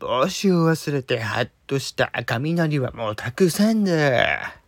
帽子を忘れてハッとした雷はもうたくさんだ。